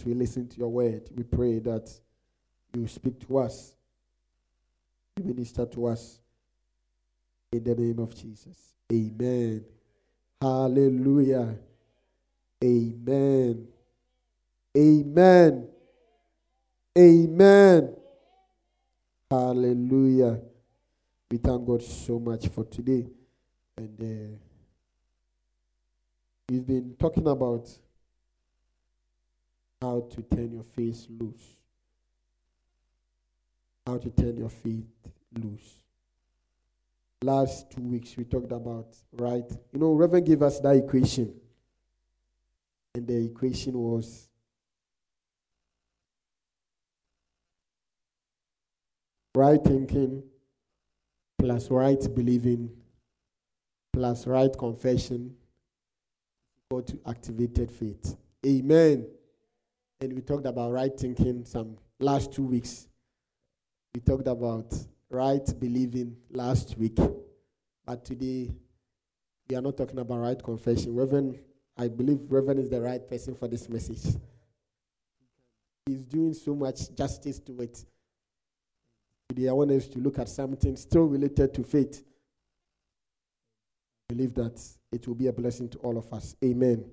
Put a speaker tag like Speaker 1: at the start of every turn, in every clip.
Speaker 1: as we listen to your word, we pray that you speak to us, you minister to us. In the name of Jesus. Amen. Hallelujah. Amen. Amen. Amen. Hallelujah. We thank God so much for today. And uh, we've been talking about how to turn your face loose. How to turn your faith loose. Last two weeks we talked about, right? You know, Reverend gave us that equation. And the equation was right thinking plus right believing plus right confession equal to activated faith. Amen. And we talked about right thinking some last two weeks. We talked about right believing last week. But today we are not talking about right confession. Reverend, I believe Reverend is the right person for this message. He's doing so much justice to it. Today, I want us to look at something still related to faith. I believe that it will be a blessing to all of us. Amen.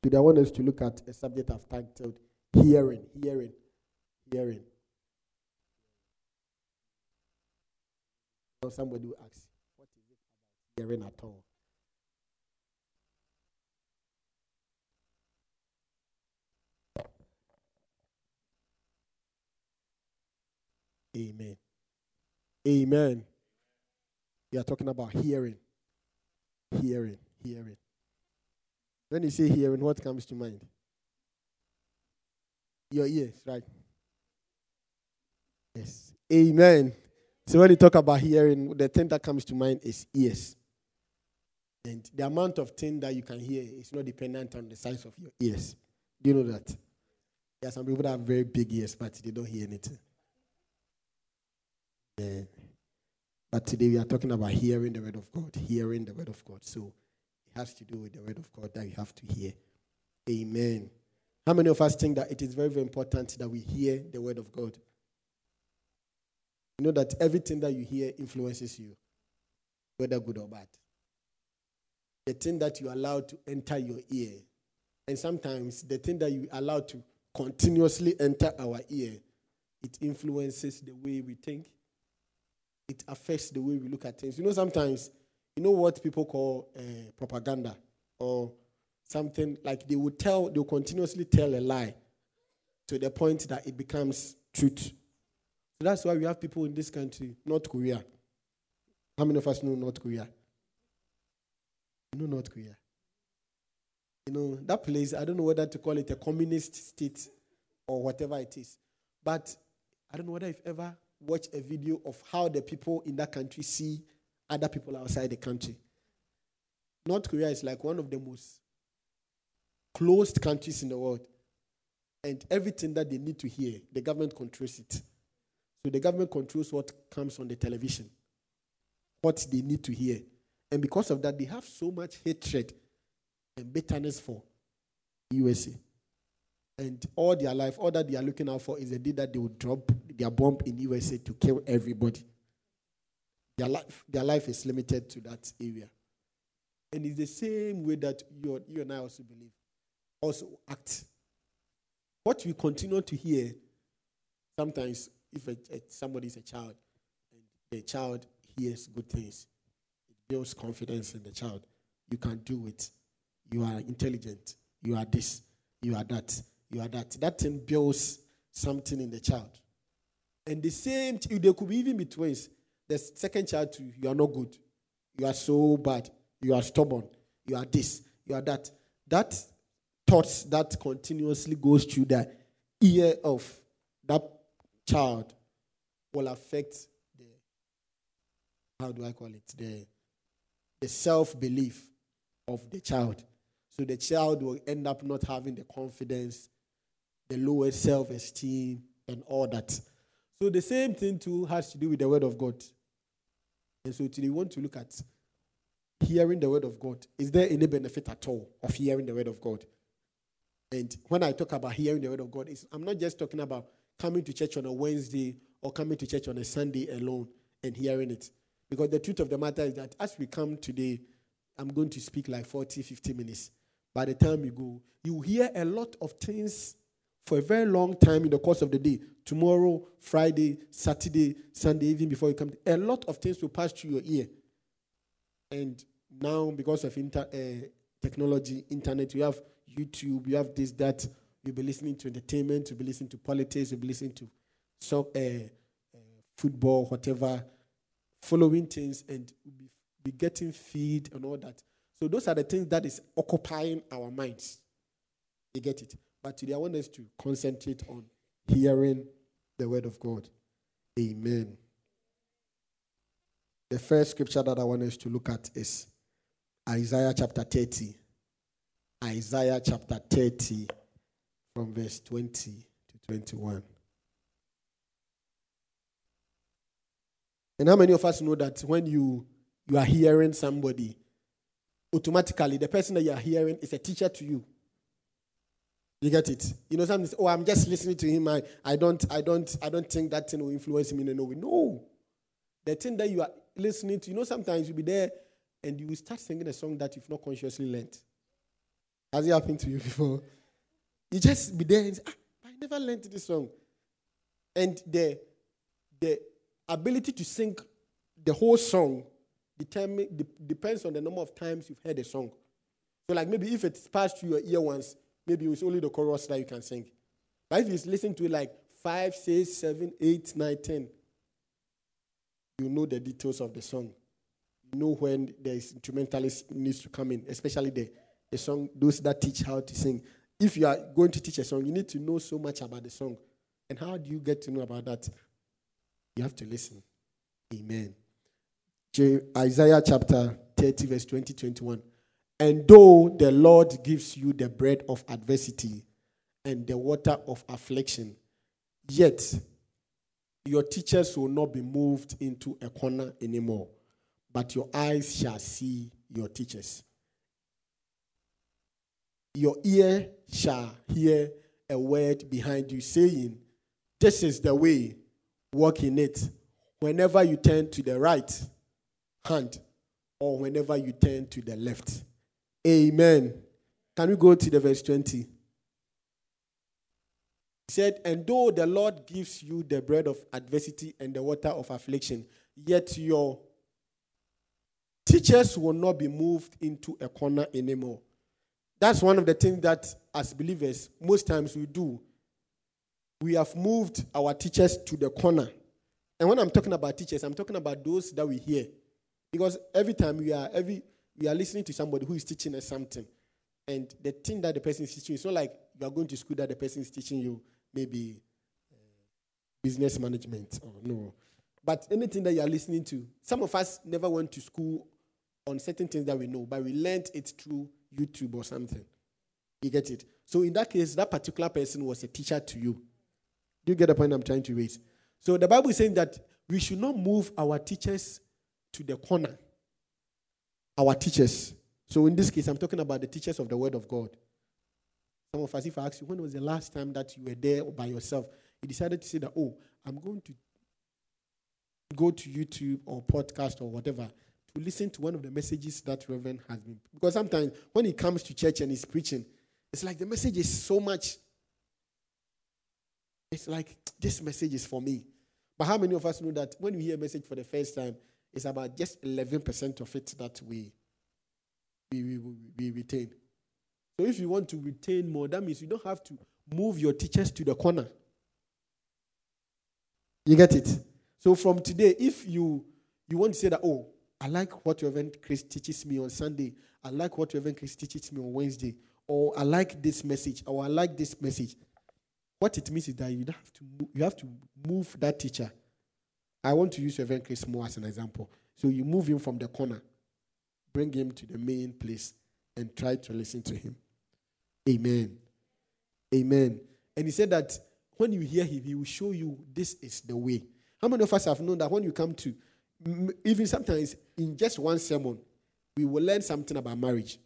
Speaker 1: Today, I want us to look at a subject I've titled Hearing, Hearing, Hearing. Now, somebody will ask, What is it about hearing at all? Amen. Amen. We are talking about hearing. Hearing. Hearing. When you say hearing, what comes to mind? Your ears, right? Yes. Amen. So when you talk about hearing, the thing that comes to mind is ears. And the amount of thing that you can hear is not dependent on the size of your ears. Do you know that? There are some people that have very big ears, but they don't hear anything. Yeah. But today we are talking about hearing the word of God, hearing the word of God. So has to do with the word of God that you have to hear. Amen. How many of us think that it is very, very important that we hear the word of God? You know that everything that you hear influences you, whether good or bad. The thing that you allow to enter your ear, and sometimes the thing that you allow to continuously enter our ear, it influences the way we think, it affects the way we look at things. You know, sometimes, you know what people call uh, propaganda or something like they will tell, they will continuously tell a lie to the point that it becomes truth. So that's why we have people in this country, North Korea. How many of us know North Korea? You know North Korea. You know, that place, I don't know whether to call it a communist state or whatever it is. But I don't know whether you've ever watch a video of how the people in that country see other people outside the country. North Korea is like one of the most closed countries in the world. And everything that they need to hear, the government controls it. So the government controls what comes on the television, what they need to hear. And because of that, they have so much hatred and bitterness for USA. And all their life, all that they are looking out for is the day that they will drop their bomb in USA to kill everybody. Their life, their life is limited to that area. And it's the same way that you, you and I also believe, also act. What we continue to hear, sometimes if a, a, somebody is a child and the child hears good things, it builds confidence in the child. You can do it. You are intelligent. You are this. You are that you are that. That thing builds something in the child. And the same, they could even be twins. The second child, you are not good. You are so bad. You are stubborn. You are this. You are that. That thoughts that continuously goes through the ear of that child will affect the, how do I call it? The, the self belief of the child. So the child will end up not having the confidence the lower self esteem, and all that. So the same thing too has to do with the word of God. And so today we want to look at hearing the word of God. Is there any benefit at all of hearing the word of God? And when I talk about hearing the word of God, I'm not just talking about coming to church on a Wednesday or coming to church on a Sunday alone and hearing it. Because the truth of the matter is that as we come today, I'm going to speak like 40, 50 minutes. By the time you go, you hear a lot of things for a very long time in the course of the day. Tomorrow, Friday, Saturday, Sunday, even before you come, a lot of things will pass through your ear. And now, because of inter, uh, technology, internet, you have YouTube, you have this, that. You'll be listening to entertainment, you'll be listening to politics, you'll be listening to so, uh, uh, football, whatever, following things, and be, be getting feed and all that. So those are the things that is occupying our minds. You get it? But today I want us to concentrate on hearing the word of God. Amen. The first scripture that I want us to look at is Isaiah chapter 30. Isaiah chapter 30 from verse 20 to 21. And how many of us know that when you, you are hearing somebody, automatically the person that you are hearing is a teacher to you? You get it? You know, something. Oh, I'm just listening to him. I, I don't, I don't, I don't think that thing will influence him in any way. No, the thing that you are listening to. You know, sometimes you'll be there and you will start singing a song that you've not consciously learned. Has it happened to you before? You just be there and say, ah, I never learned this song. And the the ability to sing the whole song determine, depends on the number of times you've heard a song. So, like maybe if it's passed through your ear once, maybe it's only the chorus that you can sing. But if you listen to it like five, six, seven, eight, nine, ten, you know the details of the song. You know when the instrumentalist needs to come in, especially the, the song, those that teach how to sing. If you are going to teach a song, you need to know so much about the song. And how do you get to know about that? You have to listen. Amen. Isaiah chapter 30, verse 20, 21. And though the Lord gives you the bread of adversity and the water of affliction, yet your teachers will not be moved into a corner anymore, but your eyes shall see your teachers. Your ear shall hear a word behind you saying, This is the way, walk in it. Whenever you turn to the right hand, or whenever you turn to the left. Amen. Can we go to the verse 20? He said, And though the Lord gives you the bread of adversity and the water of affliction, yet your teachers will not be moved into a corner anymore. That's one of the things that, as believers, most times we do. We have moved our teachers to the corner. And when I'm talking about teachers, I'm talking about those that we hear. Because every time we are every we are listening to somebody who is teaching us something, and the thing that the person is teaching, it's not like you are going to school that the person is teaching you maybe uh, business management or no. But anything that you are listening to, some of us never went to school on certain things that we know, but we learned it through YouTube or something. You get it? So in that case, that particular person was a teacher to you. Do you get the point I'm trying to raise? So the Bible is saying that we should not move our teachers to the corner. Our teachers. So in this case, I'm talking about the teachers of the Word of God. Some of us, if I ask you, when was the last time that you were there by yourself, you decided to say that, oh, I'm going to go to YouTube or podcast or whatever to listen to one of the messages that Reverend has been. Because sometimes when he comes to church and he's preaching, it's like the message is so much. It's like this message is for me. But how many of us know that when we hear a message for the first time, it's about just 11% of it that we, we, we, we retain. So if you want to retain more, that means you don't have to move your teachers to the corner. You get it? So from today, if you you want to say that, oh, I like what Reverend Chris teaches me on Sunday, I like what Reverend Chris teaches me on Wednesday, or I like this message, or I like this message. What it means is that you have to you have to move that teacher I want to use Reverend Chris Moore as an example. So you move him from the corner, bring him to the main place, and try to listen to him. Amen. Amen. And he said that when you hear him, he will show you this is the way. How many of us have known that when you come to, even sometimes in just one sermon, we will learn something about marriage?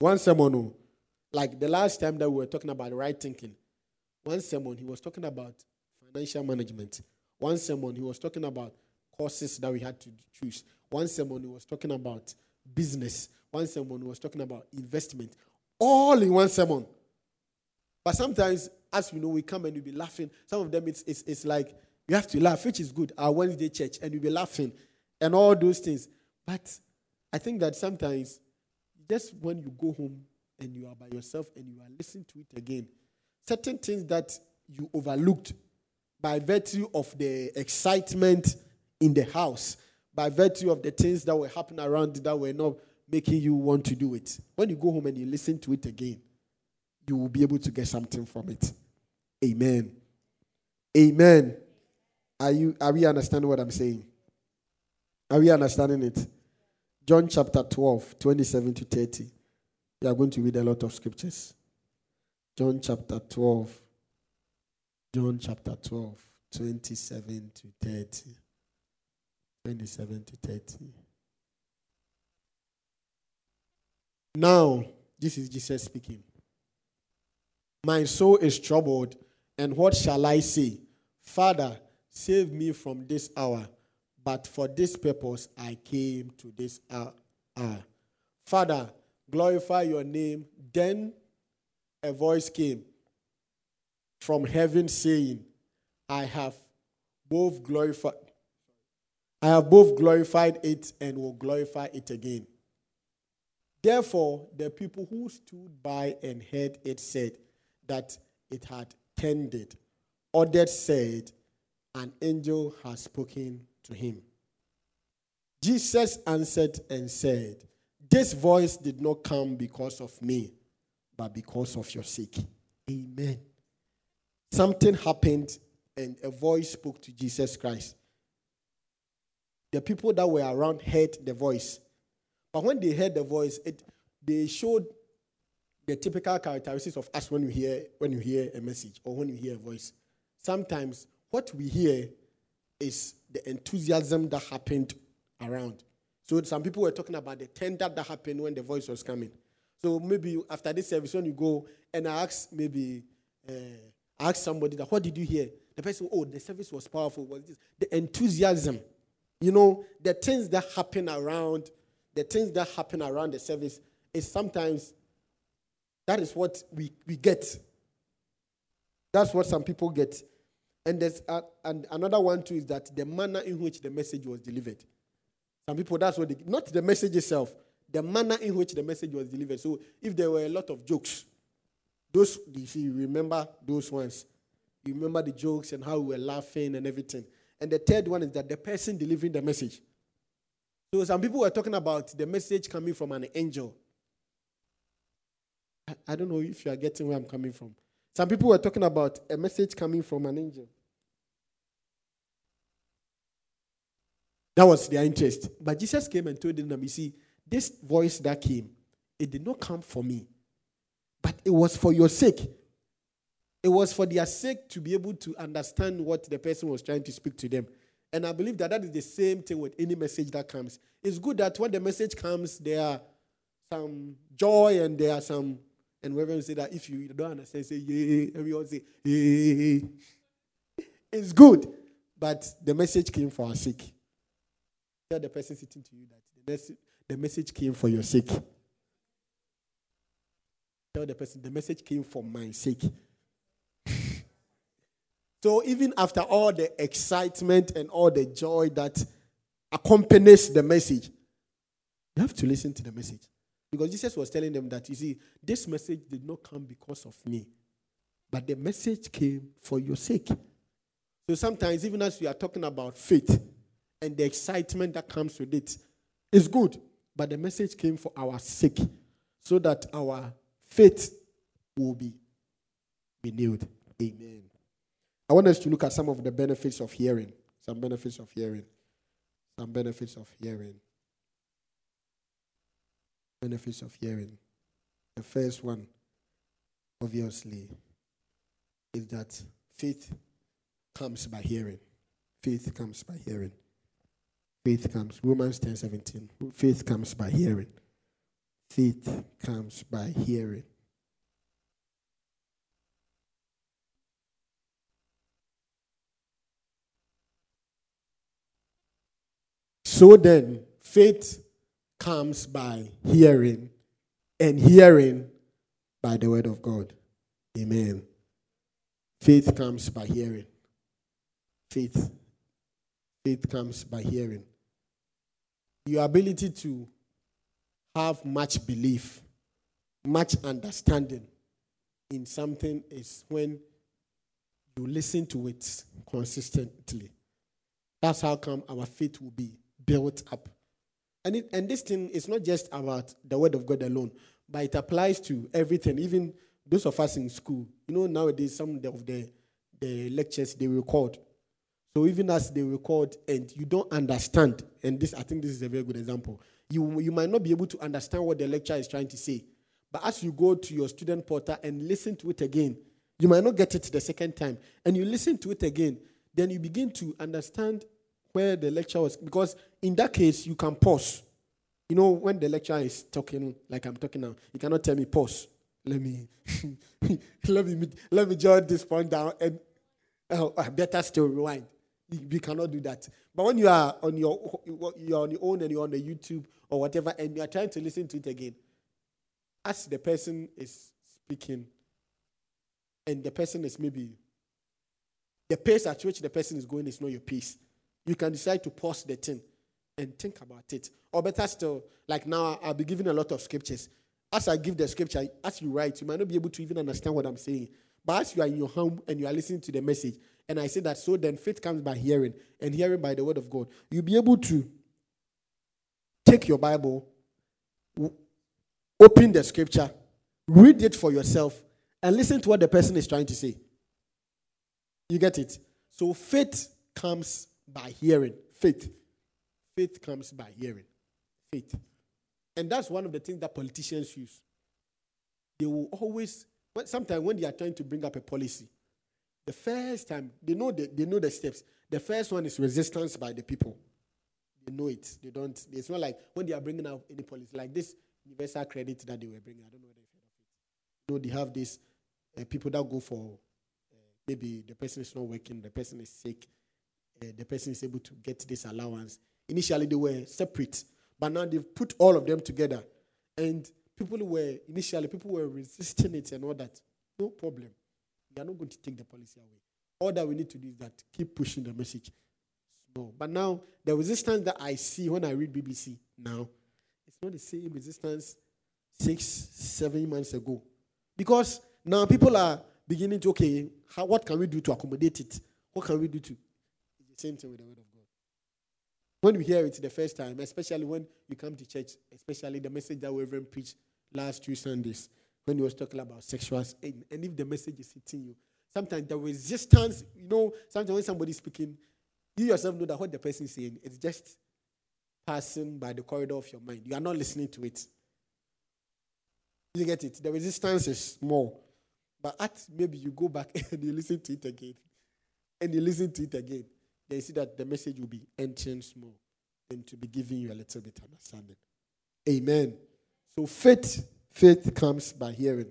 Speaker 1: One sermon, oh, Like the last time that we were talking about right thinking, one sermon he was talking about financial management. One sermon he was talking about courses that we had to choose. One sermon he was talking about business. One sermon he was talking about investment. All in one sermon. But sometimes, as we know, we come and we be laughing. Some of them, it's, it's, it's like you have to laugh, which is good. Our Wednesday church, and we be laughing and all those things. But I think that sometimes, just when you go home and you are by yourself and you are listening to it again, certain things that you overlooked by virtue of the excitement in the house, by virtue of the things that were happening around that were not making you want to do it. When you go home and you listen to it again, you will be able to get something from it. Amen. Amen. Are you are we understanding what I'm saying? Are we understanding it? John chapter 12, 27 to 30. We are going to read a lot of scriptures. John chapter 12. John chapter 12, 27 to 30. 27 to 30. Now, this is Jesus speaking. My soul is troubled, and what shall I say? Father, save me from this hour. But for this purpose I came to this hour. Father, glorify your name. Then a voice came from heaven saying, I have both glorified I have both glorified it and will glorify it again. Therefore, the people who stood by and heard it said that it had tended. Others said, An angel has spoken to him. Jesus answered and said, This voice did not come because of me, but because of your sake. Amen. Something happened, and a voice spoke to Jesus Christ. The people that were around heard the voice. But when they heard the voice, it, they showed the typical characteristics of us when you hear when you hear a message or when you hear a voice. Sometimes what we hear is the enthusiasm that happened around. So some people were talking about the tender that happened when the voice was coming. So maybe after this service, when you go and I ask maybe uh, ask somebody that what did you hear? The person, oh, the service was powerful. Was this the enthusiasm? You know, the things that happen around, the things that happen around the service is sometimes that is what we, we get. That's what some people get. And there's a, and another one too is that the manner in which the message was delivered. Some people, that's what they, not the message itself, the manner in which the message was delivered. So if there were a lot of jokes, those, you remember those ones, you remember the jokes and how we were laughing and everything. And the third one is that the person delivering the message. So some people were talking about the message coming from an angel. I, I don't know if you are getting where I'm coming from. Some people were talking about a message coming from an angel. That was their interest. But Jesus came and told them, you see, this voice that came, it did not come for me, but it was for your sake. It was for their sake to be able to understand what the person was trying to speak to them. And I believe that that is the same thing with any message that comes. It's good that when the message comes, there are some joy and there are some, and whoever say that if you don't understand, say, yeah, everyone say, yeah. It's good, but the message came for our sake. Tell the person sitting to you that the message came for your sake. Tell the person the message came for my sake. So even after all the excitement and all the joy that accompanies the message, you have to listen to the message. Because Jesus was telling them that, you see, this message did not come because of me, but the message came for your sake. So sometimes, even as we are talking about faith and the excitement that comes with it, it's good, but the message came for our sake so that our faith will be renewed. Amen. I want us to look at some of the benefits of hearing. Some benefits of hearing. Some benefits of hearing. Benefits of hearing. The first one, obviously, is that faith comes by hearing. Faith comes by hearing. Faith comes. Romans 10 17. Faith comes by hearing. Faith comes by hearing. So then, faith comes by hearing, and hearing by the word of God. Amen. Faith comes by hearing. Faith. Faith comes by hearing. Your ability to have much belief, much understanding in something is when you listen to it consistently. That's how come our faith will be built up. And, it, and this thing is not just about the word of God alone, but it applies to everything, even those of us in school. You know, nowadays, some of the, the lectures they record. So even as they record and you don't understand, and this I think this is a very good example, you, you might not be able to understand what the lecturer is trying to say. But as you go to your student portal and listen to it again, you might not get it the second time. And you listen to it again, then you begin to understand where the lecture was. Because in that case, you can pause. You know, when the lecturer is talking like I'm talking now, you cannot tell me pause. Let me let me let me jot this point down and oh, I better still rewind. You, cannot do that. But when you are on your you're on your own and you're on the YouTube or whatever, and you are trying to listen to it again, as the person is speaking, and the person is maybe the pace at which the person is going is not your pace. You can decide to pause the thing and think about it. Or better still, like now I'll be giving a lot of scriptures. As I give the scripture, as you write, you might not be able to even understand what I'm saying. But as you are in your home and you are listening to the message, and I say that so then faith comes by hearing, and hearing by the word of God, you'll be able to take your Bible, open the scripture, read it for yourself, and listen to what the person is trying to say. You get it? So faith comes by hearing. Faith. Faith comes by hearing. Faith. And that's one of the things that politicians use. They will always, sometimes when they are trying to bring up a policy, the first time they know the, they know the steps. The first one is resistance by the people. They know it. They don't. It's not like when they are bringing out any policy like this universal credit that they were bringing. I don't know whether you've it. You know, they have this uh, people that go for uh, maybe the person is not working, the person is sick, uh, the person is able to get this allowance. Initially, they were separate, but now they've put all of them together. And people were, initially, people were resisting it and all that. No problem. We are not going to take the policy away. All that we need to do is that keep pushing the message. No. But now, the resistance that I see when I read BBC now, it's not the same resistance six, seven months ago. Because now people are beginning to, okay, how, what can we do to accommodate it? What can we do to? It's the same thing with the word of God. When we hear it the first time, especially when you come to church, especially the message that Reverend preached last two Sundays, when he was talking about sexual sin, and if the message is hitting you, sometimes the resistance, you know, sometimes when somebody's speaking, you yourself know that what the person is saying is just passing by the corridor of your mind. You are not listening to it. You get it? The resistance is small. But at maybe you go back and you listen to it again. And you listen to it again. Then you see that the message will be entering small and to be giving you a little bit understanding. Amen. So faith, faith comes by hearing.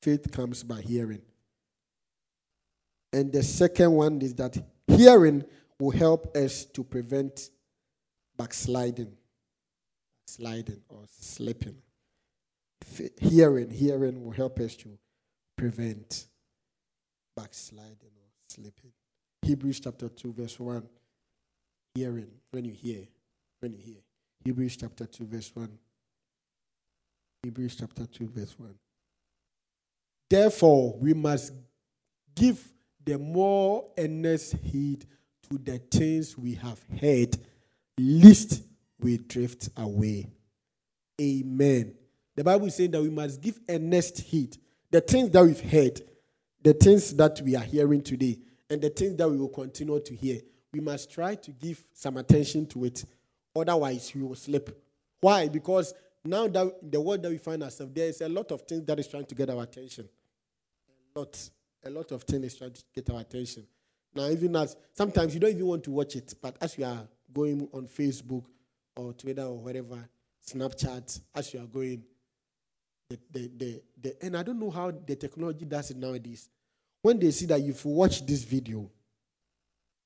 Speaker 1: Faith comes by hearing. And the second one is that hearing will help us to prevent backsliding, sliding or slipping. Hearing, hearing will help us to prevent backsliding or slipping. Hebrews chapter 2, verse 1. Hearing, when you hear, when you hear. Hebrews chapter 2, verse 1. Hebrews chapter 2, verse 1. Therefore, we must give the more earnest heed to the things we have heard, lest we drift away. Amen. The Bible is saying that we must give earnest heed. The things that we've heard, the things that we are hearing today, and the things that we will continue to hear, we must try to give some attention to it. Otherwise, we will slip. Why? Because now that the world that we find ourselves, there is a lot of things that is trying to get our attention. A lot. A lot of things is trying to get our attention. Now, even as sometimes you don't even want to watch it, but as you are going on Facebook or Twitter or whatever, Snapchat, as you are going, the, the, the, the, and I don't know how the technology does it nowadays. When they see that you've watched this video,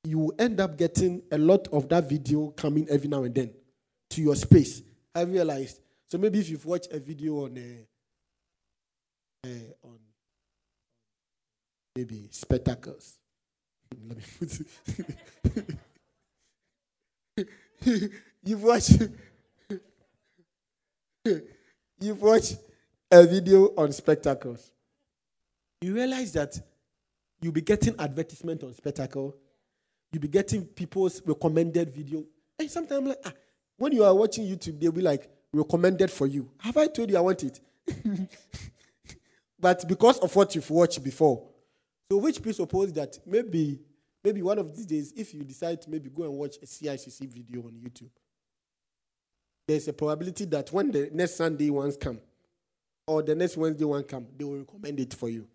Speaker 1: you end up getting a lot of that video coming every now and then to your space. You realized? So maybe if you've watched a video on uh, uh, on maybe spectacles, let me put it. you've watched you've watched a video on spectacles. You realize that you'll be getting advertisement on spectacle. You'll be getting people's recommended video. And sometimes like ah, when you are watching YouTube, they'll be like, recommended for you. Have I told you I want it? but because of what you've watched before. So which presuppose that maybe maybe one of these days, if you decide to maybe go and watch a CICC video on YouTube, there's a probability that when the next Sunday ones come, or the next Wednesday one come, they will recommend it for you.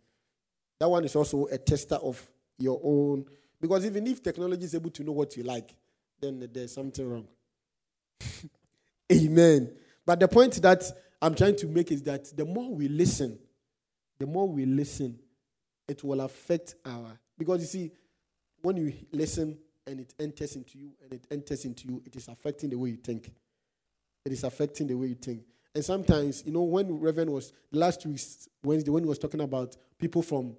Speaker 1: That one is also a tester of your own. Because even if technology is able to know what you like, then there's something wrong. Amen. But the point that I'm trying to make is that the more we listen, the more we listen, it will affect our. Because you see, when you listen and it enters into you and it enters into you, it is affecting the way you think. It is affecting the way you think. And sometimes, you know, when Reverend was last week, Wednesday, when he was talking about people from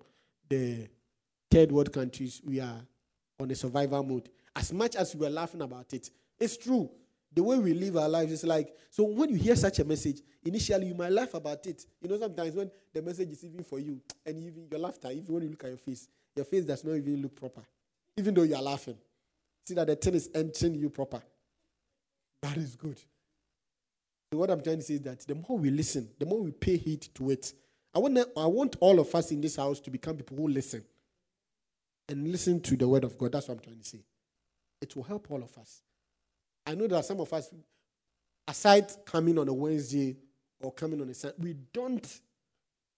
Speaker 1: the third world countries, we are on a survival mode. As much as we were laughing about it, it's true the way we live our lives is like so when you hear such a message initially you might laugh about it. You know sometimes when the message is even for you and even your laughter even when you look at your face your face does not even look proper. Even though you are laughing. See that the thing is entering you proper. That is good. So what i'm trying to say is that the more we listen the more we pay heed to it. I want i want all of us in this house to become people who listen. And listen to the word of god. That's what i'm trying to say. It will help all of us I know that some of us, aside coming on a Wednesday or coming on a Sunday, we don't,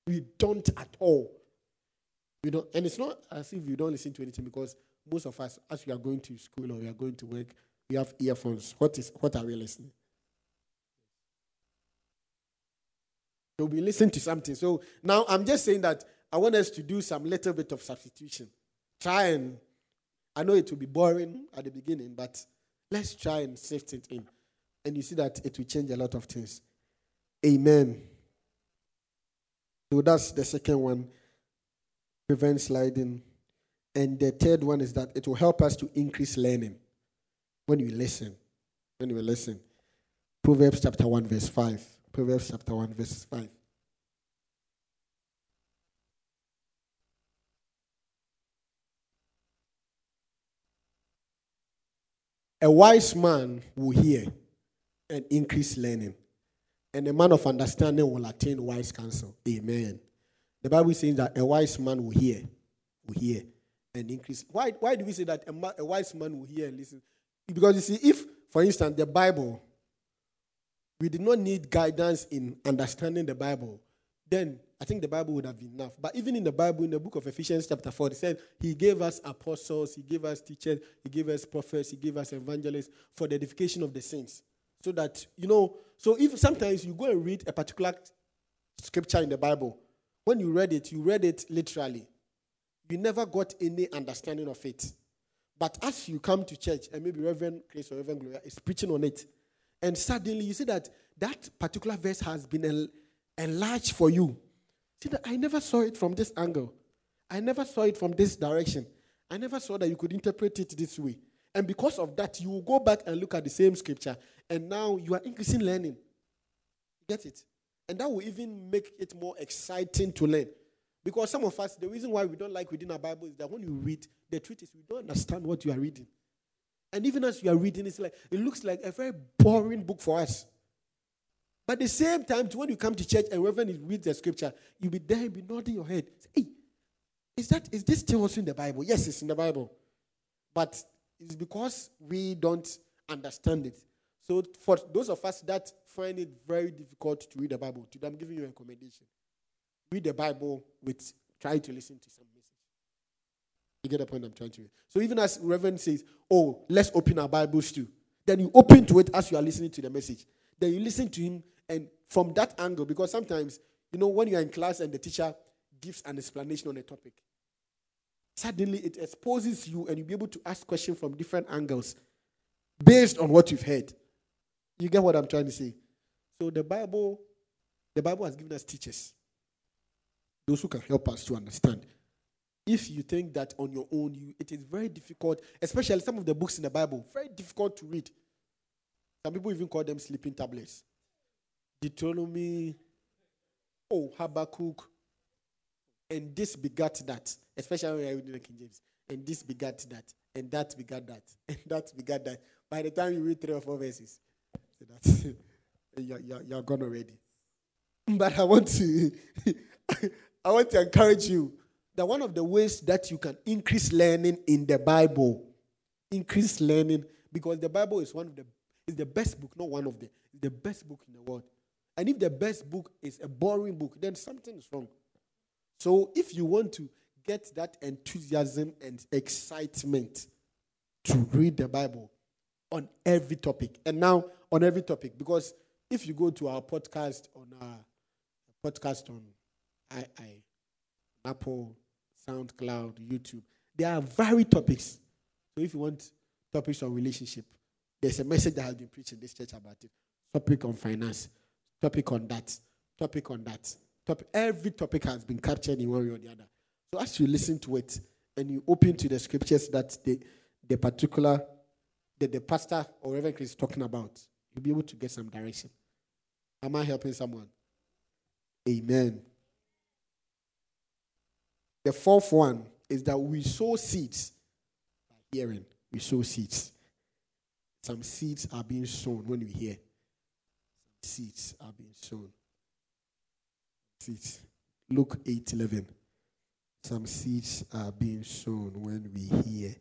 Speaker 1: we don't at all. We don't, and it's not as if you don't listen to anything because most of us, as we are going to school or we are going to work, we have earphones. What is what are we listening? You'll be listening to something. So now I'm just saying that I want us to do some little bit of substitution. Try and I know it will be boring at the beginning, but Let's try and sift it in. And you see that it will change a lot of things. Amen. So that's the second one. Prevent sliding. And the third one is that it will help us to increase learning when you listen. When you listen. Proverbs chapter 1, verse 5. Proverbs chapter 1, verse 5. A wise man will hear and increase learning, and a man of understanding will attain wise counsel. Amen. The Bible says that a wise man will hear, will hear and increase. Why, why do we say that a, ma- a wise man will hear and listen? Because you see, if, for instance, the Bible, we did not need guidance in understanding the Bible, then I think the Bible would have been enough. But even in the Bible, in the book of Ephesians, chapter 4, it said he gave us apostles, he gave us teachers, he gave us prophets, he gave us evangelists for the edification of the saints. So that, you know, so if sometimes you go and read a particular scripture in the Bible, when you read it, you read it literally. You never got any understanding of it. But as you come to church, and maybe Reverend Chris or Reverend Gloria is preaching on it, and suddenly you see that that particular verse has been enlarged for you I never saw it from this angle. I never saw it from this direction. I never saw that you could interpret it this way. And because of that, you will go back and look at the same scripture, and now you are increasing learning. Get it? And that will even make it more exciting to learn. Because some of us, the reason why we don't like reading our Bible is that when you read, the truth is we don't understand what you are reading. And even as you are reading, it's like it looks like a very boring book for us. But at the same time, when you come to church and Reverend reads the scripture, you'll be there, you'll be nodding your head. Say, hey, is that is this still also in the Bible? Yes, it's in the Bible. But it's because we don't understand it. So for those of us that find it very difficult to read the Bible, today I'm giving you a recommendation. Read the Bible with try to listen to some message. You get the point I'm trying to make. So even as Reverend says, Oh, let's open our Bibles too. Then you open to it as you are listening to the message. Then you listen to him and from that angle, because sometimes, you know, when you're in class and the teacher gives an explanation on a topic, suddenly it exposes you and you'll be able to ask questions from different angles based on what you've heard. You get what I'm trying to say? So the Bible, the Bible has given us teachers, those who can help us to understand. If you think that on your own, you, it is very difficult, especially some of the books in the Bible, very difficult to read. Some people even call them sleeping tablets. Deuteronomy, oh, Habakkuk, and this begat that, especially when I read the King James, and this begat that, and that begat that, and that begat that. By the time you read three or four verses, that's you're, you're, you're gone already. But I want to I want to encourage you that one of the ways that you can increase learning in the Bible, increase learning, because the Bible is one of the is the best book, not one of the, the best book in the world. And if the best book is a boring book, then something is wrong. So if you want to get that enthusiasm and excitement to read the Bible on every topic, and now on every topic, because if you go to our podcast on our podcast on I, I Apple, SoundCloud, YouTube, there are varied topics. So if you want topics on relationship, there's a message that has been preached in this church about it. Topic on finance, topic on that, topic on that. Topic, every topic has been captured in one way or the other. So as you listen to it and you open to the scriptures that the, the particular that the pastor or Reverend is talking about, you'll be able to get some direction. Am I helping someone? Amen. The fourth one is that we sow seeds by hearing. We sow seeds. Some seeds are being sown when we hear. Seeds are being sown. Seeds. Luke 8 11. Some seeds are being sown when we hear.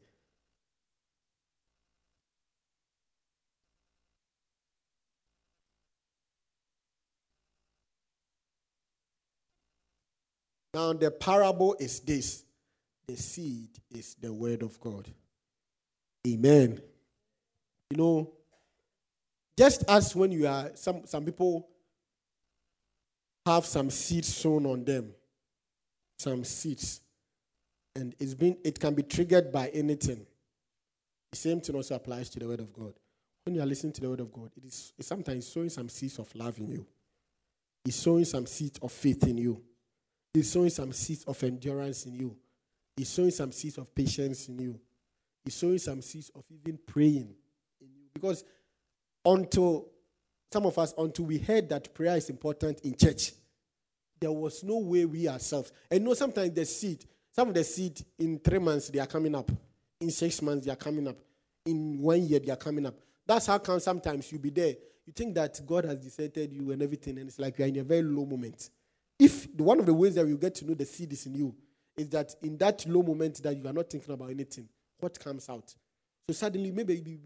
Speaker 1: Now, the parable is this the seed is the word of God. Amen. You know, just as when you are, some, some people have some seeds sown on them, some seeds, and it's been, it can be triggered by anything. The same thing also applies to the word of God. When you are listening to the word of God, it is sometimes sowing some seeds of love in you. It's sowing some seeds of faith in you. It's sowing some seeds of endurance in you. It's sowing some seeds of patience in you. It's sowing some seeds of even praying in you. Because until some of us, until we heard that prayer is important in church, there was no way we ourselves. And you know, sometimes the seed, some of the seed in three months they are coming up, in six months they are coming up, in one year they are coming up. That's how come sometimes you be there. You think that God has deserted you and everything, and it's like you're in a very low moment if one of the ways that you get to know the seed is in you is that in that low moment that you are not thinking about anything, what comes out? So suddenly, maybe you, you,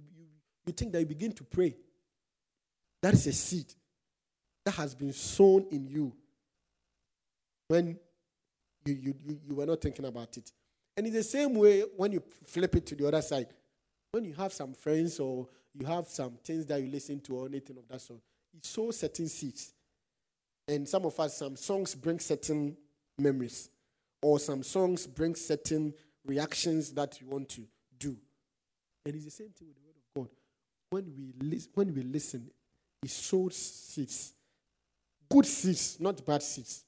Speaker 1: you think that you begin to pray. That is a seed that has been sown in you when you, you, you, you were not thinking about it. And in the same way when you flip it to the other side. When you have some friends or you have some things that you listen to or anything of that sort, it sows certain seeds. And some of us, some songs bring certain memories, or some songs bring certain reactions that you want to do. And it's the same thing with the word of God. When we, li- when we listen, it sows seeds. Good seeds, not bad seeds.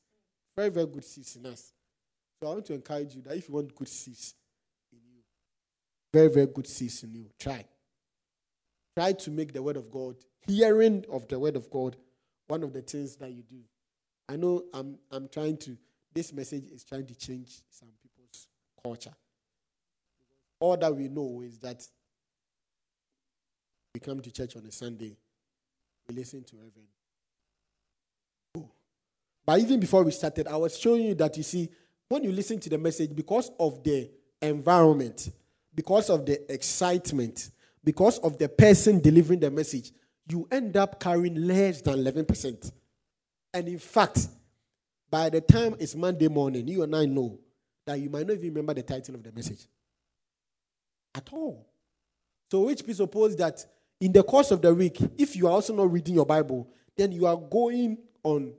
Speaker 1: Very, very good seeds in us. So I want to encourage you that if you want good seeds in you, very, very good seeds in you, try. Try to make the word of God, hearing of the word of God, one of the things that you do. I know I'm, I'm trying to, this message is trying to change some people's culture. All that we know is that we come to church on a Sunday, we listen to Reverend. Oh. But even before we started, I was showing you that you see, when you listen to the message, because of the environment, because of the excitement, because of the person delivering the message, you end up carrying less than 11%. And in fact, by the time it's Monday morning, you and I know that you might not even remember the title of the message at all. So, which presupposes that in the course of the week, if you are also not reading your Bible, then you are going on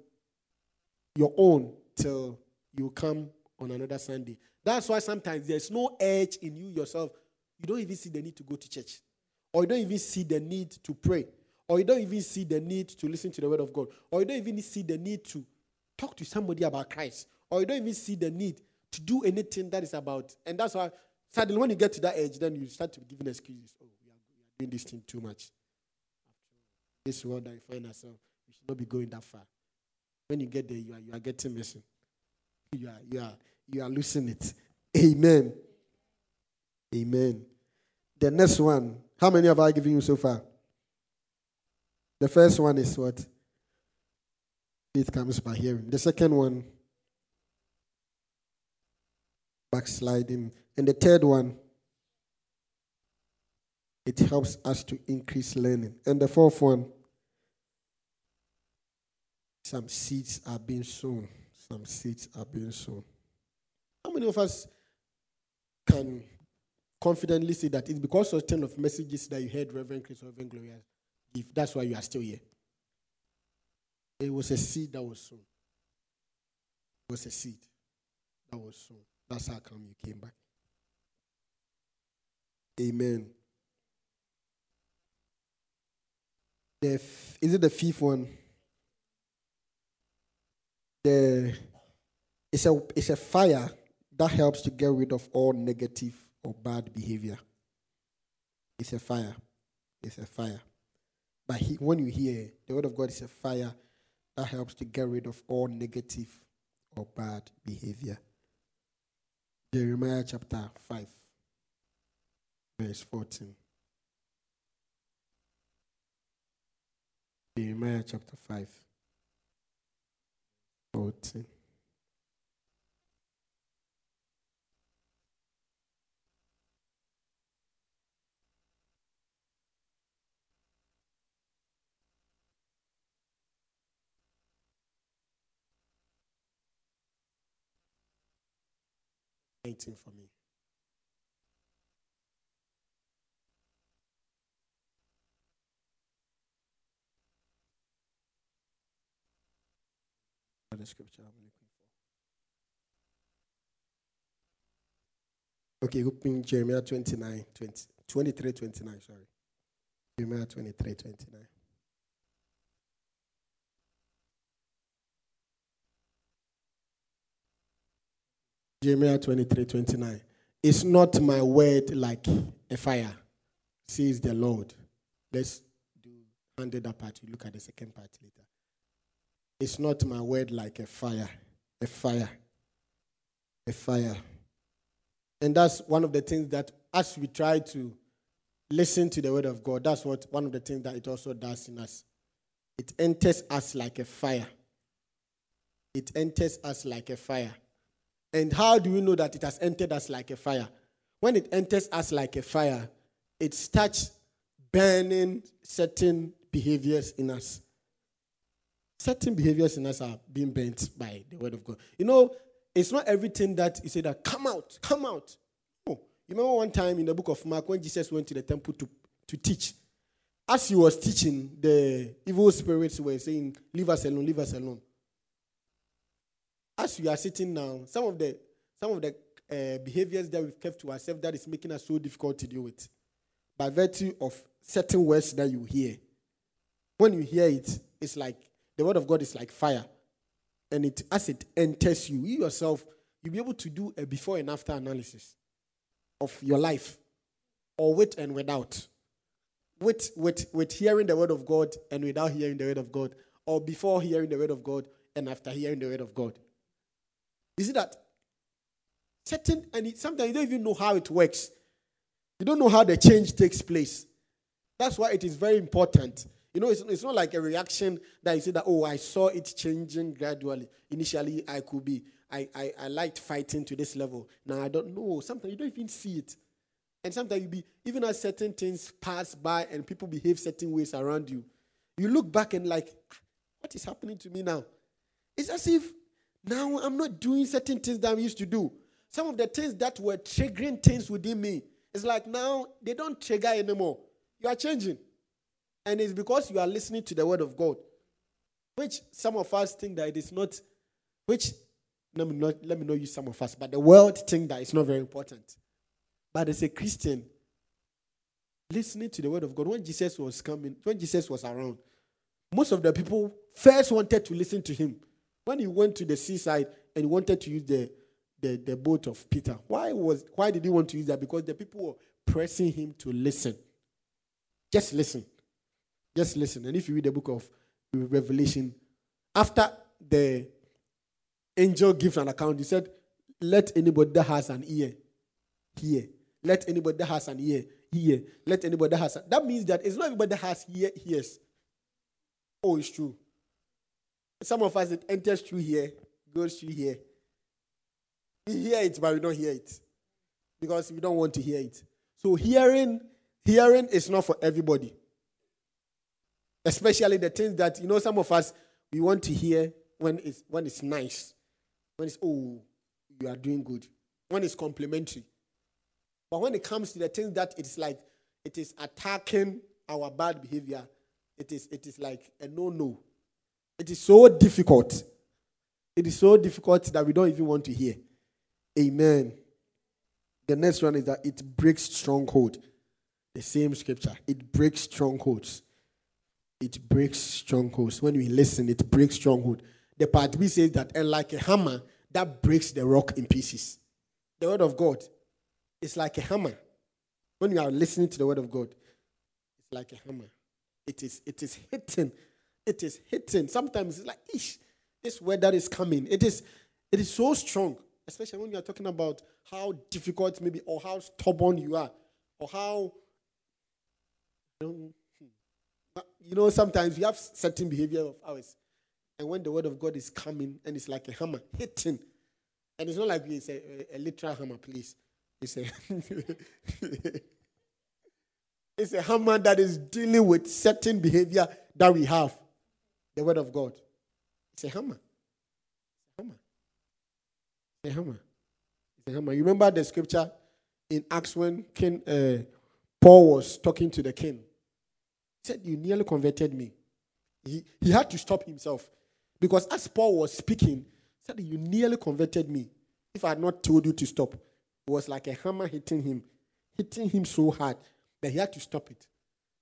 Speaker 1: your own till you come on another Sunday. That's why sometimes there's no edge in you yourself. You don't even see the need to go to church, or you don't even see the need to pray, or you don't even see the need to listen to the word of God, or you don't even see the need to talk to somebody about Christ, or you don't even see the need to do anything that is about. And that's why suddenly when you get to that age, then you start to be give excuses. Oh, we are, we are doing this thing too much. This world that you find ourselves, we should not be going that far. When you get there, you are you are getting missing. You are you are you are losing it. Amen. Amen. The next one. How many have I given you so far? The first one is what? Faith comes by hearing. The second one, backsliding. And the third one, it helps us to increase learning. And the fourth one, some seeds are being sown. Some seeds are being sown. How many of us can confidently say that it's because of ten of messages that you heard Reverend Chris Reverend Gloria give? That's why you are still here. It was a seed that was sown. It was a seed that was sown. That's how come you came back. Amen. The f- is it the fifth one? The it's a it's a fire that helps to get rid of all negative or bad behavior. It's a fire. It's a fire. But he, when you hear the word of God is a fire that helps to get rid of all negative or bad behavior. Jeremiah chapter 5, verse 14. Jeremiah chapter 5, 14. Nineteen for me. The scripture I'm looking for. Okay, open Jeremiah 29, 20, 23, 29, sorry. Jeremiah 23, 29. Jeremiah 23, 29. It's not my word like a fire, says the Lord. Let's do handle that part. You look at the second part later. It's not my word like a fire, a fire, a fire. And that's one of the things that as we try to listen to the word of God, that's what one of the things that it also does in us. It enters us like a fire. It enters us like a fire. And how do we know that it has entered us like a fire? When it enters us like a fire, it starts burning certain behaviors in us. Certain behaviors in us are being bent by the word of God. You know, it's not everything that you say that come out, come out. Oh, you remember one time in the book of Mark when Jesus went to the temple to, to teach. As he was teaching, the evil spirits were saying, Leave us alone, leave us alone as we are sitting now, some of the some of the uh, behaviors that we've kept to ourselves that is making us so difficult to deal with, by virtue of certain words that you hear. When you hear it, it's like the word of God is like fire, and it as it enters you, you yourself, you'll be able to do a before and after analysis of your life, or with and without, with with with hearing the word of God and without hearing the word of God, or before hearing the word of God and after hearing the word of God. You see that? Certain, and it, sometimes you don't even know how it works. You don't know how the change takes place. That's why it is very important. You know, it's, it's not like a reaction that you say that, oh, I saw it changing gradually. Initially, I could be, I, I, I liked fighting to this level. Now I don't know. Sometimes you don't even see it. And sometimes you be, even as certain things pass by and people behave certain ways around you, you look back and like, ah, what is happening to me now? It's as if now I'm not doing certain things that I used to do. Some of the things that were triggering things within me, it's like now they don't trigger anymore. You are changing. And it's because you are listening to the word of God, which some of us think that it is not, which let me not let me not use some of us, but the world think that it's not very important. But as a Christian, listening to the word of God, when Jesus was coming, when Jesus was around, most of the people first wanted to listen to him. When he went to the seaside and wanted to use the, the, the boat of Peter, why was why did he want to use that? Because the people were pressing him to listen. Just listen. Just listen. And if you read the book of Revelation, after the angel gives an account, he said, Let anybody that has an ear hear. Let anybody that has an ear hear. Let anybody that has that means that it's not everybody that has ear hears. Oh, it's true. Some of us it enters through here, goes through here. We hear it, but we don't hear it. Because we don't want to hear it. So hearing, hearing is not for everybody. Especially the things that, you know, some of us we want to hear when it's when it's nice. When it's oh, you are doing good. When it's complimentary. But when it comes to the things that it's like it is attacking our bad behavior, it is it is like a no-no. It is so difficult. It is so difficult that we don't even want to hear. Amen. The next one is that it breaks stronghold. The same scripture. It breaks strongholds. It breaks strongholds. When we listen, it breaks stronghold. The part B says that, and like a hammer that breaks the rock in pieces. The word of God is like a hammer. When you are listening to the word of God, it's like a hammer. It is, it is hitting. It is hitting. Sometimes it's like, ish, this that is coming. It is, it is so strong, especially when you are talking about how difficult maybe or how stubborn you are or how you know, you know sometimes we have certain behavior of ours. And when the word of god is coming and it's like a hammer hitting and it's not like it's a, a, literal hammer please. It's a it's a hammer that is dealing with certain behavior that we have. The word of god. It's a hammer. It's a hammer. It's a hammer. It's a hammer. You remember the scripture in acts when king uh, paul was talking to the king said you nearly converted me he, he had to stop himself because as paul was speaking said you nearly converted me if i had not told you to stop it was like a hammer hitting him, hitting him so hard that he had to stop it.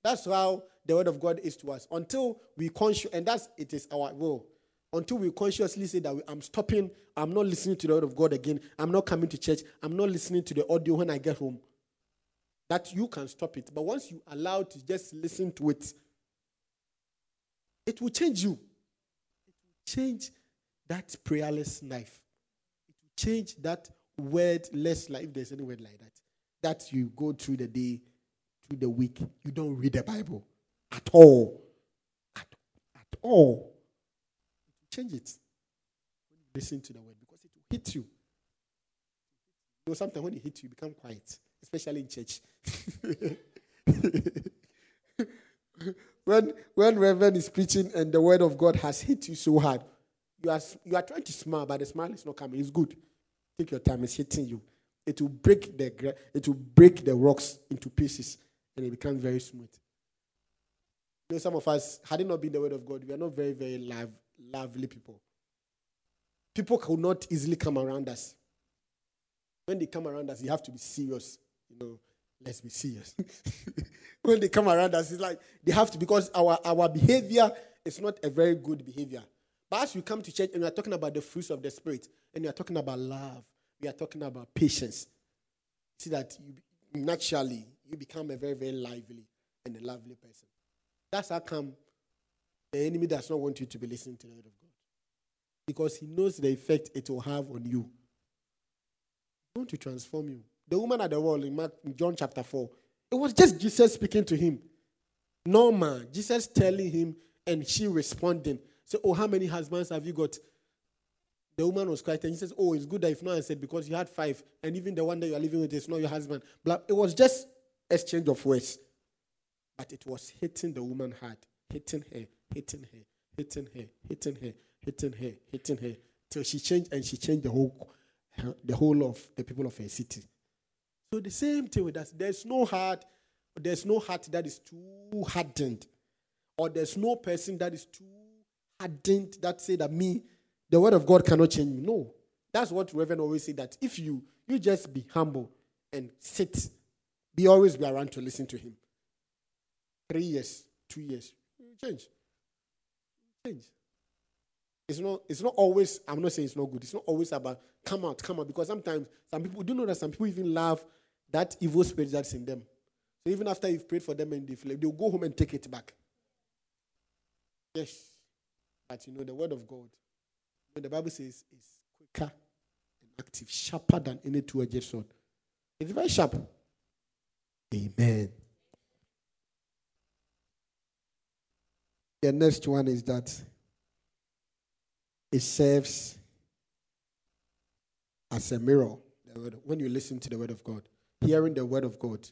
Speaker 1: That's how the word of God is to us. Until we conscious, and that's it is our will. Until we consciously say that we, I'm stopping, I'm not listening to the word of God again. I'm not coming to church. I'm not listening to the audio when I get home. That you can stop it. But once you allow to just listen to it, it will change you. It will change that prayerless life. It will change that wordless life, if there's any word like that that you go through the day through the week you don't read the bible at all at, at all change it listen to the word because it will hit you you know sometimes when it hits you, you become quiet especially in church when when reverend is preaching and the word of god has hit you so hard you are you are trying to smile but the smile is not coming it's good Take your time. It's hitting you. It will break the it will break the rocks into pieces, and it becomes very smooth. You know, some of us, had it not been the word of God, we are not very, very live, lively people. People could not easily come around us. When they come around us, you have to be serious. You know, let's be serious. when they come around us, it's like they have to because our, our behavior is not a very good behavior. But as we come to church and we are talking about the fruits of the Spirit, and we are talking about love, we are talking about patience, see that you naturally you become a very, very lively and a lovely person. That's how come the enemy does not want you to be listening to the word of God. Because he knows the effect it will have on you. Want to transform you. The woman at the wall in, Mark, in John chapter 4, it was just Jesus speaking to him. No man, Jesus telling him and she responding. So, oh, how many husbands have you got? The woman was quiet and he says, Oh, it's good that if not answered because you had five, and even the one that you are living with is not your husband. Blah. It was just exchange of words. But it was hitting the woman hard, hitting her, hitting her, hitting her, hitting her, hitting her, hitting her, till she changed and she changed the whole the whole of the people of her city. So the same thing with us. There's no heart, there's no heart that is too hardened, or there's no person that is too hardened that say that me, the word of God cannot change me. No. That's what Reverend always say that if you you just be humble and sit, be always be around to listen to him. Three years, two years, change. Change. It's not, it's not always, I'm not saying it's not good. It's not always about come out, come out. Because sometimes some people do know that some people even love that evil spirit that's in them. So even after you've prayed for them and they've they'll go home and take it back. Yes. But you know, the word of God, when the Bible says is quicker and active, sharper than any two-edged sword. It's very sharp. Amen. The next one is that it serves as a mirror. When you listen to the word of God, hearing the word of God,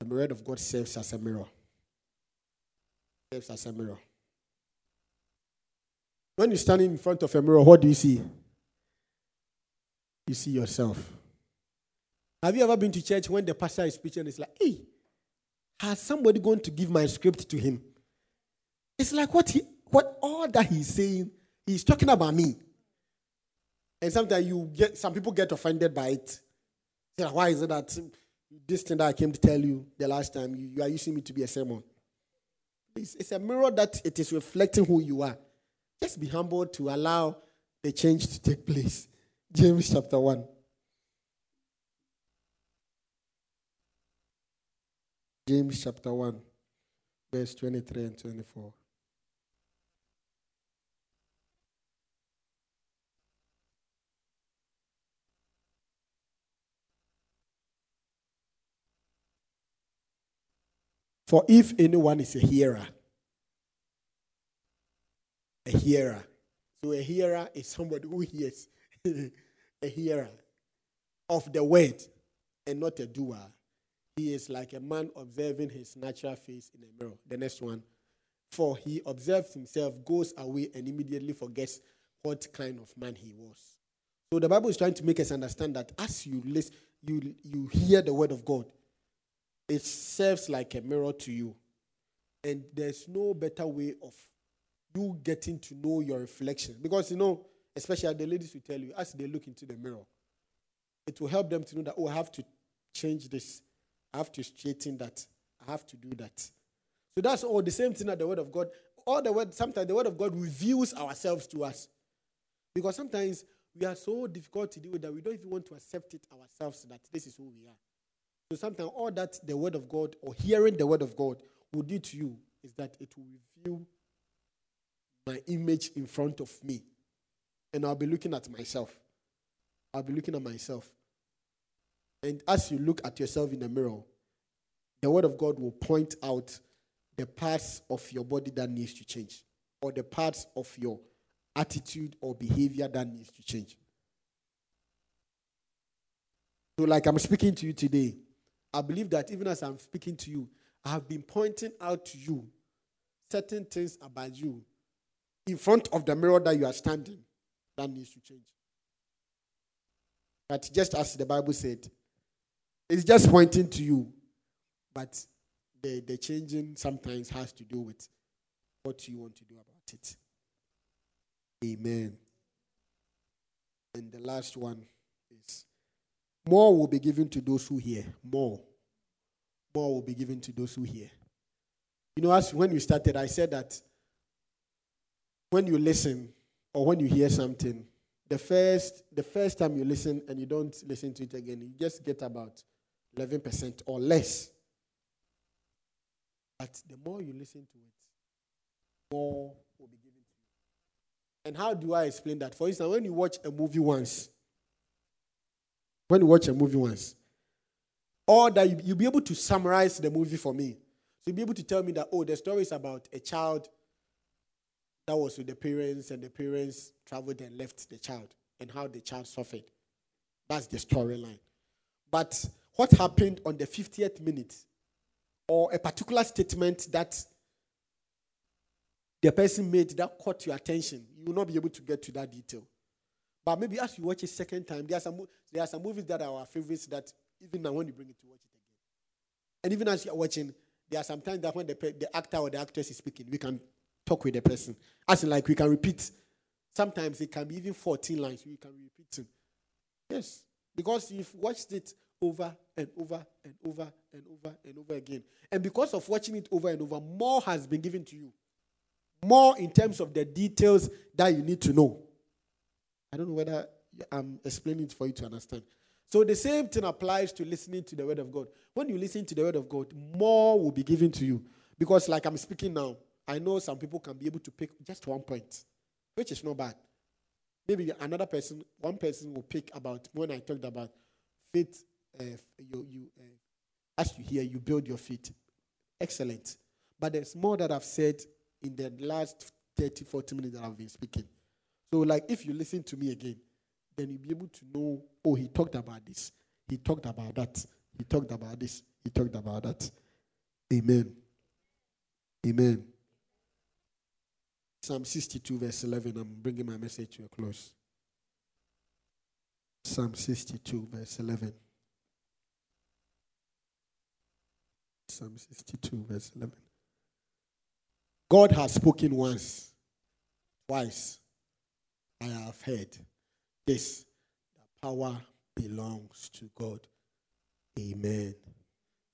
Speaker 1: the word of God serves as a mirror. Serves as a mirror. When you're standing in front of a mirror, what do you see? You see yourself. Have you ever been to church when the pastor is preaching it's like, hey, has somebody going to give my script to him? It's like what he what all that he's saying, he's talking about me. And sometimes you get some people get offended by it. Like, ah, Why is it that this thing that I came to tell you the last time, you, you are using me to be a sermon? It's, it's a mirror that it is reflecting who you are. Just be humble to allow the change to take place. James chapter 1. James chapter 1, verse 23 and 24. For if anyone is a hearer, a hearer. So a hearer is somebody who hears, a hearer of the word and not a doer. He is like a man observing his natural face in a mirror. The next one. For he observes himself, goes away, and immediately forgets what kind of man he was. So the Bible is trying to make us understand that as you listen, you, you hear the word of God, it serves like a mirror to you. And there's no better way of you getting to know your reflection. Because, you know, especially the ladies will tell you, as they look into the mirror, it will help them to know that, oh, I have to change this. I have to straighten that. I have to do that. So that's all the same thing that the Word of God, all the Word, sometimes the Word of God reveals ourselves to us. Because sometimes we are so difficult to deal with that we don't even want to accept it ourselves that this is who we are. So sometimes all that the word of God or hearing the word of God will do to you is that it will reveal my image in front of me. And I'll be looking at myself. I'll be looking at myself. And as you look at yourself in the mirror, the word of God will point out the parts of your body that needs to change, or the parts of your attitude or behavior that needs to change. So, like I'm speaking to you today, I believe that even as I'm speaking to you, I have been pointing out to you certain things about you in front of the mirror that you are standing that needs to change. But just as the Bible said, it's just pointing to you, but the, the changing sometimes has to do with what you want to do about it. Amen. And the last one is more will be given to those who hear. More. More will be given to those who hear. You know, as when we started, I said that when you listen or when you hear something, the first the first time you listen and you don't listen to it again, you just get about 11% or less. But the more you listen to it, more will be given to you. And how do I explain that? For instance, when you watch a movie once, when you watch a movie once, or that you, you'll be able to summarize the movie for me. So you'll be able to tell me that, oh, the story is about a child that was with the parents, and the parents traveled and left the child, and how the child suffered. That's the storyline. But what happened on the 50th minute, or a particular statement that the person made that caught your attention, you will not be able to get to that detail. But maybe as you watch it second time, there are some there are some movies that are our favorites that even now when you bring it to watch it again. And even as you're watching, there are some times that when the, the actor or the actress is speaking, we can talk with the person. As in, like, we can repeat Sometimes it can be even 14 lines. We can repeat them. Yes. Because you've watched it over and over and over and over and over again. And because of watching it over and over, more has been given to you. More in terms of the details that you need to know. I don't know whether I'm explaining it for you to understand. So the same thing applies to listening to the word of God. When you listen to the word of God, more will be given to you. Because, like I'm speaking now, I know some people can be able to pick just one point, which is not bad. Maybe another person, one person will pick about when I talked about faith. Uh, you, you uh, as you hear, you build your faith. Excellent. But there's more that I've said in the last 30, 40 minutes that I've been speaking. So, like, if you listen to me again, then you'll be able to know, oh, he talked about this. He talked about that. He talked about this. He talked about that. Amen. Amen. Psalm 62, verse 11. I'm bringing my message to a close. Psalm 62, verse 11. Psalm 62, verse 11. God has spoken once, twice. I have heard this. Power belongs to God. Amen.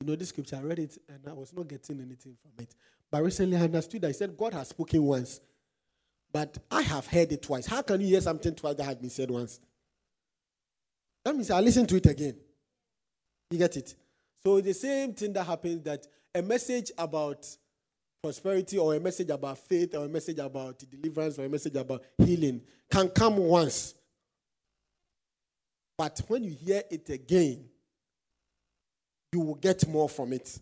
Speaker 1: You know, this scripture, I read it and I was not getting anything from it. But recently I understood that I said God has spoken once, but I have heard it twice. How can you hear something twice that has been said once? That means I listen to it again. You get it? So the same thing that happens that a message about prosperity or a message about faith or a message about deliverance or a message about healing can come once. But when you hear it again, you will get more from it.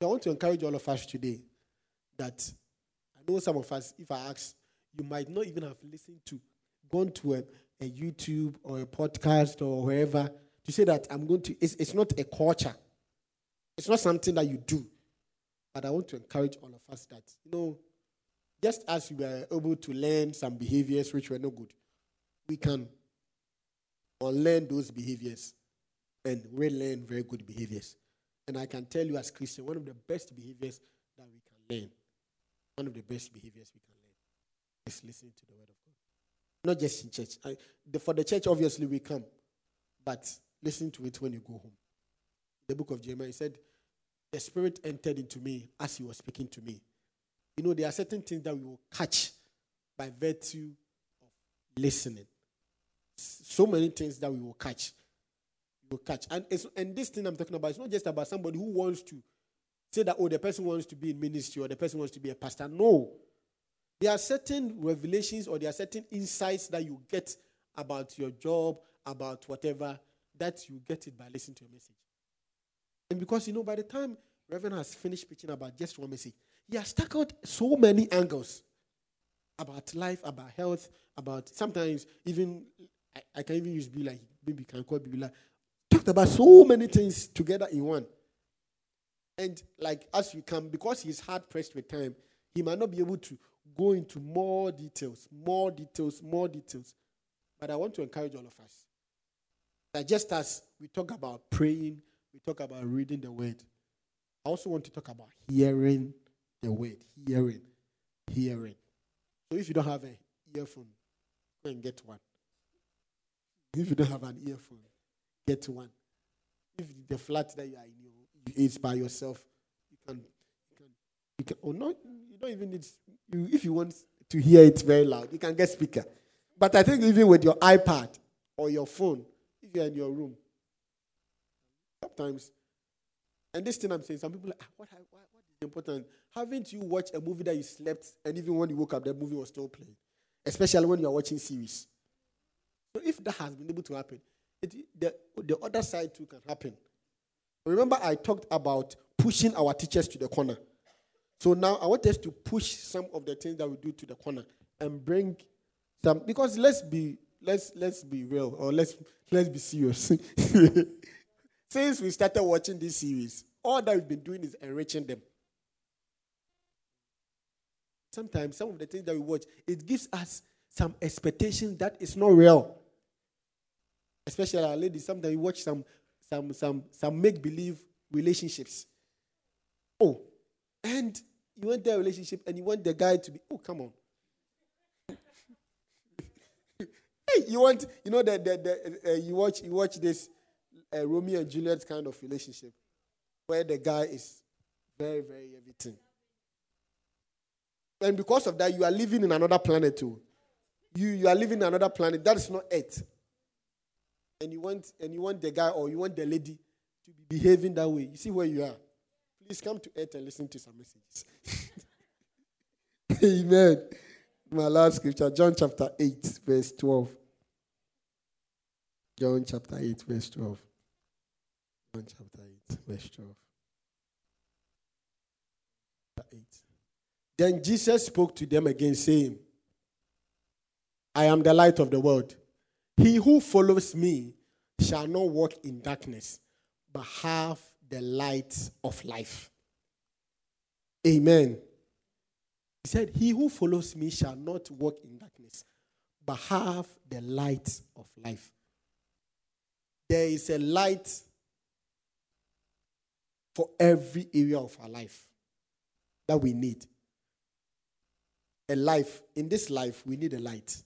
Speaker 1: I want to encourage all of us today that I know some of us, if I ask, you might not even have listened to, gone to a, a YouTube or a podcast or wherever to say that I'm going to, it's, it's not a culture. It's not something that you do. But I want to encourage all of us that, you know, just as we were able to learn some behaviors which were no good, we can unlearn those behaviors and relearn very good behaviors. And I can tell you as Christian, one of the best behaviors that we can learn, one of the best behaviors we can learn is listening to the word of God. Not just in church. I, the, for the church, obviously, we come, but listen to it when you go home. The book of Jeremiah said, The Spirit entered into me as He was speaking to me. You know, there are certain things that we will catch by virtue of listening so many things that we will catch. We will catch. And, and this thing I'm talking about is not just about somebody who wants to say that, oh, the person wants to be in ministry or the person wants to be a pastor. No. There are certain revelations or there are certain insights that you get about your job, about whatever, that you get it by listening to a message. And because, you know, by the time Reverend has finished preaching about just one message, he has out so many angles about life, about health, about sometimes even I, I can even use Bila. Maybe can call Bila. Talked about so many things together in one. And like as you come, because he's hard pressed with time, he might not be able to go into more details, more details, more details. But I want to encourage all of us that just as we talk about praying, we talk about reading the word, I also want to talk about hearing the word. Hearing. Hearing. So if you don't have an earphone, go and get one. If you don't have an earphone, get one. If the flat that you are in is by yourself, you can, you can, you can, oh, or not, you don't even need, you, if you want to hear it very loud, you can get speaker. But I think even with your iPad or your phone, if you're in your room, sometimes, and this thing I'm saying, some people are like, ah, what, what, what is important? Haven't you watched a movie that you slept and even when you woke up, that movie was still playing? Especially when you are watching series. So if that has been able to happen, it, the, the other side too can happen. Remember, I talked about pushing our teachers to the corner. So now I want us to push some of the things that we do to the corner and bring some because let's be let's let's be real or let's let's be serious. Since we started watching this series, all that we've been doing is enriching them. Sometimes some of the things that we watch, it gives us some expectation that is not real especially our ladies, sometimes we watch some some some some make believe relationships. Oh, and you want their relationship and you want the guy to be, oh, come on. Hey, you want, you know that the, the, uh, you watch you watch this uh, Romeo and Juliet kind of relationship where the guy is very very everything, and because of that, you are living in another planet too. You you are living in another planet that is not Earth, and you want and you want the guy or you want the lady to be behaving that way. You see where you are. Please come to Earth and listen to some messages. Amen. My last scripture, John chapter 8, verse 12. John chapter 8, verse 12. John chapter 8, verse 12. 8. Then Jesus spoke to them again, saying, I am the light of the world. He who follows me shall not walk in darkness, but have the light of life. Amen. He said, He who follows me shall not walk in darkness, but have the light of life. There is a light for every area of our life that we need. A life, in this life, we need a light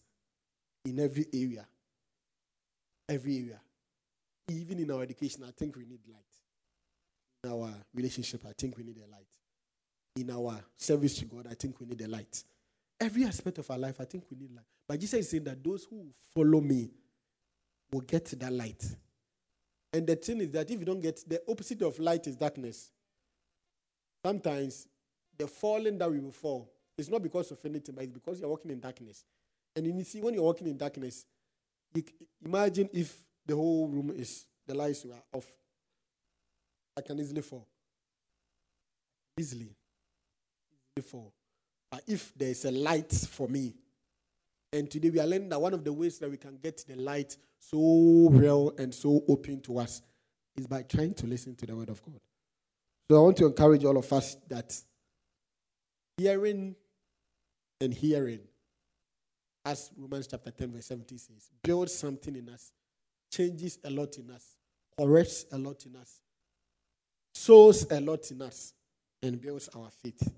Speaker 1: in every area. Every area. Even in our education, I think we need light. In our relationship, I think we need a light in our service to God, I think we need a light. Every aspect of our life, I think we need light. But Jesus is saying that those who follow me will get that light. And the thing is that if you don't get the opposite of light is darkness. Sometimes the falling that we will fall is not because of anything, but it's because you're walking in darkness. And you see, when you're walking in darkness, you imagine if the whole room is the lights are off. I can easily fall. Easily before. But if there is a light for me, and today we are learning that one of the ways that we can get the light so real and so open to us is by trying to listen to the word of God. So I want to encourage all of us that hearing and hearing, as Romans chapter 10, verse 17 says, builds something in us, changes a lot in us, corrects a lot in us, sows a lot in us, and builds our faith.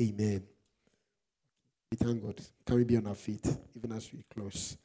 Speaker 1: Amen. We thank God. Can we be on our feet even as we close?